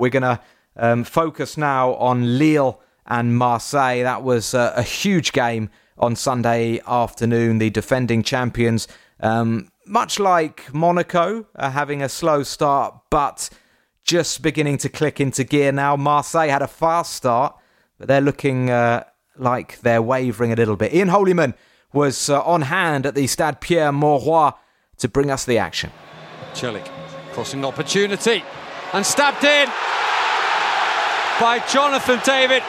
we're going to um, focus now on Lille and Marseille. That was uh, a huge game on Sunday afternoon. The defending champions, um, much like Monaco, are having a slow start, but just beginning to click into gear now. Marseille had a fast start, but they're looking uh, like they're wavering a little bit. Ian Holyman was uh, on hand at the Stade Pierre Mauroy to bring us the action. Celik crossing opportunity and stabbed in by Jonathan David,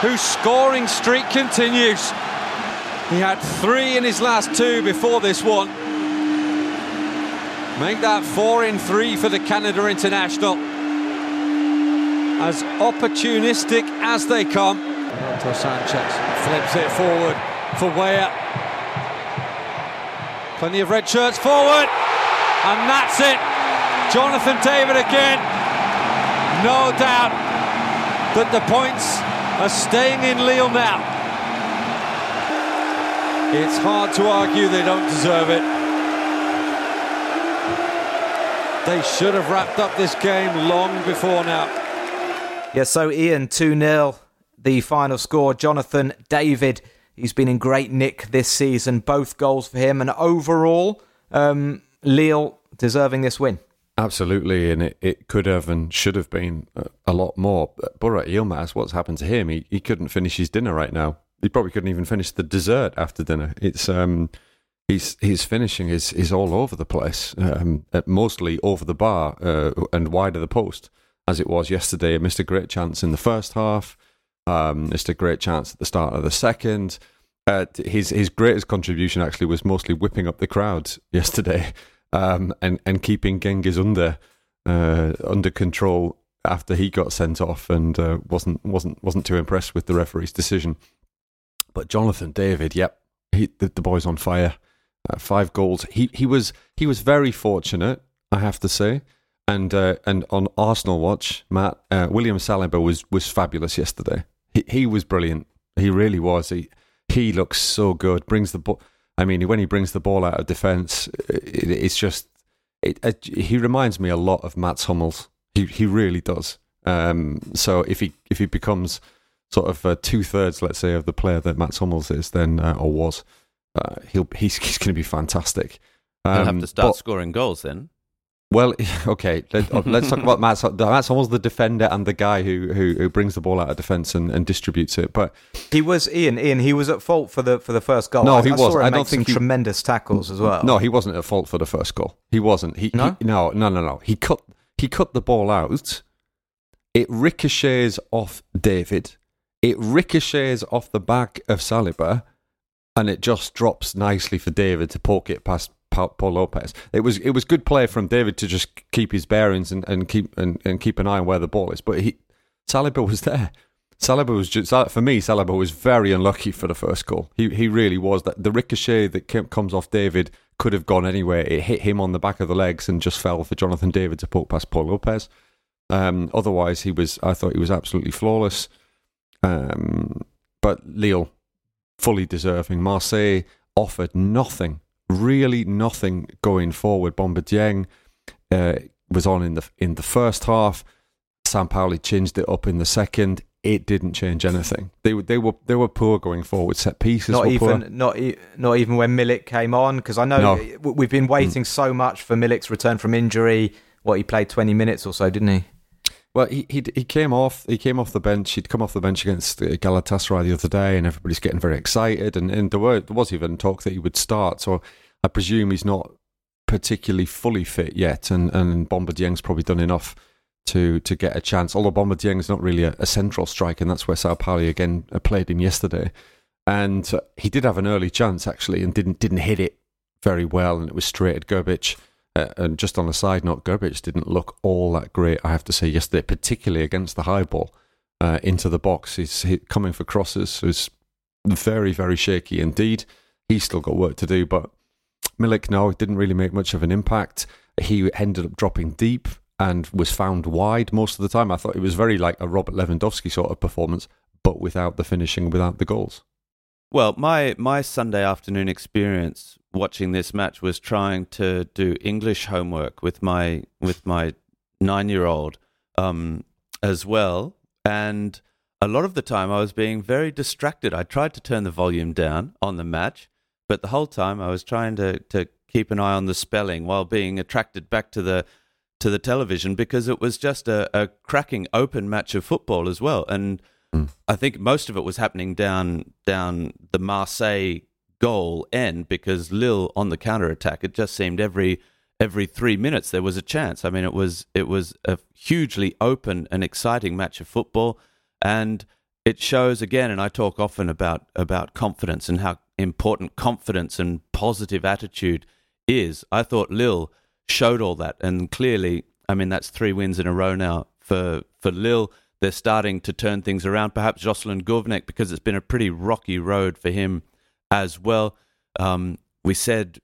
whose scoring streak continues. He had three in his last two before this one. Make that four in three for the Canada international. As opportunistic as they come. Renato Sanches flips it forward for Weah. Plenty of red shirts forward. And that's it. Jonathan David again. No doubt that the points are staying in Lille now. It's hard to argue they don't deserve it. They should have wrapped up this game long before now. Yeah, so Ian 2 0, the final score. Jonathan David, he's been in great nick this season. Both goals for him. And overall, um, Lille deserving this win. Absolutely, and it, it could have and should have been a, lot more. Burak Yilmaz, what's happened to him? He, he couldn't finish his dinner right now. He probably couldn't even finish the dessert after dinner. It's um, he's his finishing is is all over the place, um, mostly over the bar uh, and wide of the post, as it was yesterday. Missed a great chance in the first half. Um, missed a great chance at the start of the second. Uh, his his greatest contribution actually was mostly whipping up the crowd yesterday um, and and keeping Cengiz under uh, under control after he got sent off and uh, wasn't wasn't wasn't too impressed with the referee's decision. But Jonathan David, yep, he, the, the boy's on fire. Uh, five goals. He he was he was very fortunate, I have to say. And uh, and on Arsenal watch, Matt uh, William Saliba was was fabulous yesterday. He he was brilliant. He really was. He he looks so good. Brings the ball. I mean, when he brings the ball out of defence, it, it's just it, it, he reminds me a lot of Mats Hummels. He he really does. Um, so if he if he becomes sort of uh, two thirds, let's say, of the player that Mats Hummels is, then uh, or was, uh, he'll he's he's going to be fantastic. Um, he'll have to start but, scoring goals then. Well, okay. Let, us uh, talk about Matt. Matt's almost the defender and the guy who, who, who brings the ball out of defence and, and, distributes it. But he was Ian. Ian, he was at fault for the for the first goal. No, I, he was. I don't think he, tremendous tackles as well. No, he wasn't at fault for the first goal. He wasn't. He no, he, no, no, no, no. He cut he cut the ball out. It ricochets off David. It ricochets off the back of Saliba, and it just drops nicely for David to poke it past Pau Lopez. It was it was good play from David to just keep his bearings and, and keep and, and keep an eye on where the ball is. But he Saliba was there. Saliba was just for me. Saliba was very unlucky for the first goal. He he really was. That the ricochet that came, comes off David could have gone anywhere. It hit him on the back of the legs and just fell for Jonathan David to poke past Pau Lopez. Um, otherwise, he was. I thought he was absolutely flawless. Um, but Lille fully deserving. Marseille offered nothing really nothing going forward. Bamba Dieng uh, was on in the in the first half. Sampaoli changed it up in the second. It didn't change anything. They they were they were poor going forward. Set pieces. Not even poor. not not even when Milik came on because I know no. we've been waiting mm. so much for Milik's return from injury. What he played twenty minutes or so, didn't he? Well, he, he he came off he came off the bench. He'd come off the bench against Galatasaray the other day, and everybody's getting very excited. And, and there were there was even talk that he would start. So I presume he's not particularly fully fit yet, and and Bamba Dieng's probably done enough to to get a chance. Although Bamba Dieng's not really a, a central striker, and that's where Sampaoli again uh, played him yesterday. And he did have an early chance actually, and didn't didn't hit it very well, and it was straight at Grbić. Uh, and just on a side note, Grbić didn't look all that great, I have to say, yesterday, particularly against the high ball uh, into the box. He's he, coming for crosses was very, very shaky indeed. He's still got work to do, but Milik, no, didn't really make much of an impact. He ended up dropping deep and was found wide most of the time. I thought it was very like a Robert Lewandowski sort of performance, but without the finishing, without the goals. Well, my my Sunday afternoon experience watching this match was trying to do English homework with my with my nine year old um, as well. And a lot of the time I was being very distracted. I tried to turn the volume down on the match, but the whole time I was trying to, to keep an eye on the spelling while being attracted back to the to the television because it was just a, a cracking open match of football as well. And mm. I think most of it was happening down down the Marseille goal end because Lille on the counter attack. It just seemed every every three minutes there was a chance. I mean, it was it was a hugely open and exciting match of football, and it shows again. And I talk often about about confidence and how important confidence and positive attitude is. I thought Lille showed all that, and clearly, I mean, that's three wins in a row now for for Lille. They're starting to turn things around. Perhaps Jocelyn Gourvennec, because it's been a pretty rocky road for him as well. Um, we said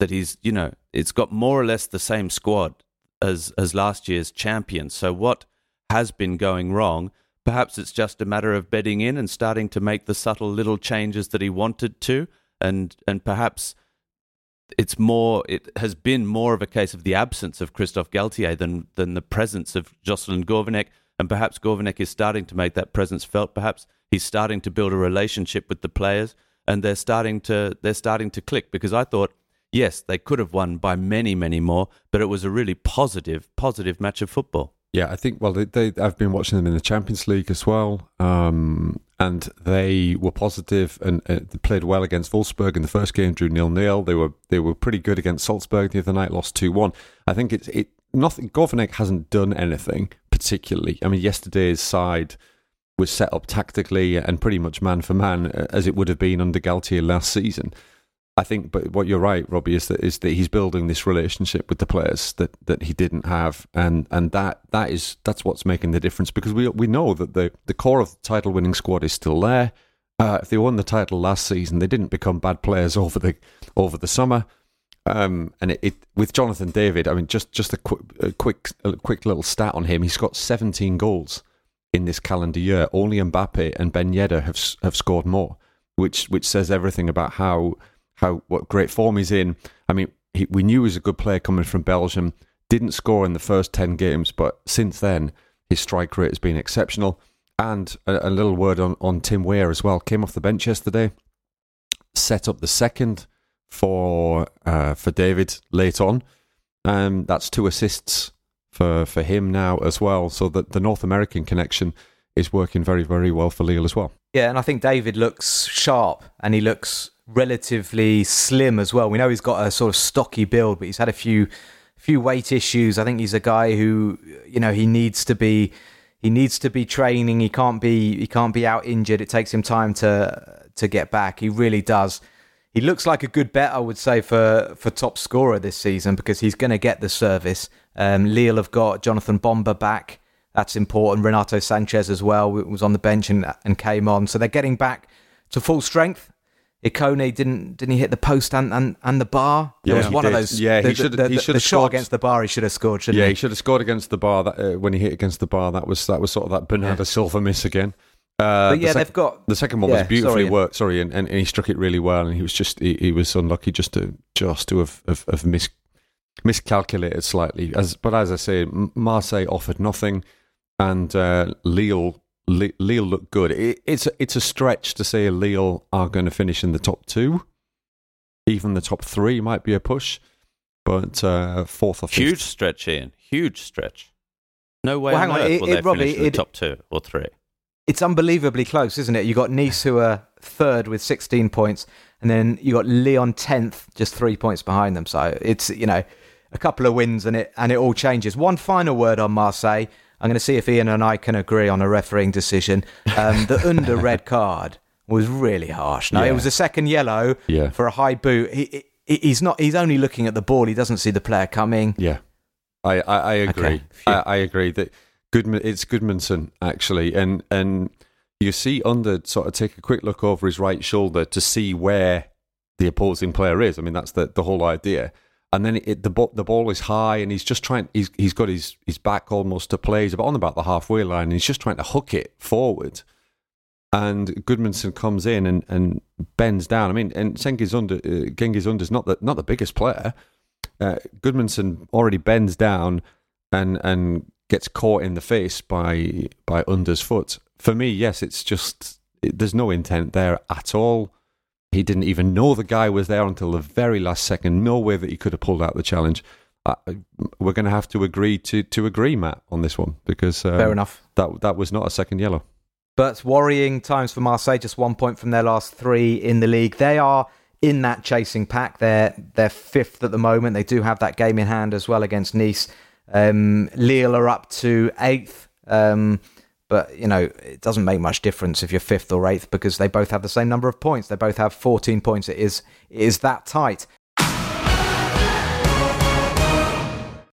that he's, you know, it's got more or less the same squad as as last year's champion. So what has been going wrong? Perhaps it's just a matter of bedding in and starting to make the subtle little changes that he wanted to, and and perhaps it's more. It has been more of a case of the absence of Christophe Galtier than than the presence of Jocelyn Gourvennec, and perhaps Gourvennec is starting to make that presence felt. Perhaps he's starting to build a relationship with the players, and they're starting to they're starting to click. Because I thought yes, they could have won by many, many more, but it was a really positive, positive match of football. Yeah, I think. Well, they, they I've been watching them in the Champions League as well, um, and they were positive and uh, played well against Wolfsburg in the first game, drew nil nil. They were they were pretty good against Salzburg the other night, lost two one. I think it's it nothing. Gourvennec hasn't done anything particularly. I mean, yesterday's side was set up tactically and pretty much man for man uh, as it would have been under Galtier last season. I think, but what you're right, Robbie, is that is that he's building this relationship with the players that, that he didn't have, and and that that is that's what's making the difference because we we know that the the core of the title winning squad is still there. Uh, if they won the title last season, they didn't become bad players over the over the summer. Um, and it, it, with Jonathan David, I mean, just just a quick a quick a quick little stat on him. He's got 17 goals in this calendar year. Only Mbappe and Ben Yedder have have scored more, which which says everything about how how what great form he's in. I mean, he, we knew he was a good player coming from Belgium. Didn't score in the first ten games, but since then his strike rate has been exceptional. And a, a little word on, on Tim Weah as well. Came off the bench yesterday, set up the second for uh, for David late on. Um, that's two assists for for him now as well. So that the North American connection is working very very well for Lille as well. Yeah, and I think David looks sharp and he looks relatively slim as well. We know he's got a sort of stocky build, but he's had a few few weight issues. I think he's a guy who you know he needs to be he needs to be training. He can't be he can't be out injured. It takes him time to to get back. He really does. He looks like a good bet, I would say, for, for top scorer this season because he's going to get the service. Um, Lille have got Jonathan Bamba back. That's important. Renato Sanches as well was on the bench and, and came on. So they're getting back to full strength. Ikone didn't didn't he hit the post and, and, and the bar? There yeah, was one of those. Yeah, the, he should the, he should have shot against the bar. He should have scored. Shouldn't yeah, he? he should have scored against the bar. That, uh, when he hit against the bar, that was that was sort of that Bernardo yeah. Silva miss again. Uh, but yeah, the sec- they've got the second one yeah, was beautifully sorry, worked. Sorry, and, and, he struck it really well, and he was just he, he was unlucky just to just to have have, have mis- miscalculated slightly. As but as I say, Marseille offered nothing, and uh, Lille Lille look good. It, it's a, it's a stretch to say Lille are going to finish in the top two even the top three might be a push, but uh, fourth or fifth. Huge stretch, Ian. Huge stretch. No way well, hang on, it, will it, they Robbie, finish in the top two or three. It's unbelievably close, isn't it? You got Nice who are third with 16 points, and then you got Lyon 10th, just three points behind them. So it's you know a couple of wins and it and it all changes. One final word on Marseille. I'm going to see if Ian and I can agree on a refereeing decision. Um, the Under red card was really harsh. No, yeah. it was a second yellow yeah. for a high boot. He, he, he's not. He's only looking at the ball. He doesn't see the player coming. Yeah, I I, I agree. Okay. I, I, agree that Goodman. It's Gudmundsson actually, and and you see Under sort of take a quick look over his right shoulder to see where the opposing player is. I mean, that's the the whole idea. And then it, the the ball is high, and he's just trying. He's he's got his his back almost to play. He's about on about the halfway line, and he's just trying to hook it forward and Gudmundsson comes in and, and bends down. I mean, and Cengiz Under, uh, Cengiz Under is not the, not the biggest player. Uh, Gudmundsson already bends down and and gets caught in the face by by Under's foot. For me, yes, it's just it, there's no intent there at all. He didn't even know the guy was there until the very last second. No way that he could have pulled out the challenge. Uh, we're going to have to agree to to agree, Matt, on this one because um, Fair enough. That that was not a second yellow. But worrying times for Marseille, just one point from their last three in the league. They are in that chasing pack. They're they're fifth at the moment. They do have that game in hand as well against Nice. Um, Lille are up to eighth. Um, but you know it doesn't make much difference if you're fifth or eighth because they both have the same number of points. They both have 14 points. It is it is that tight.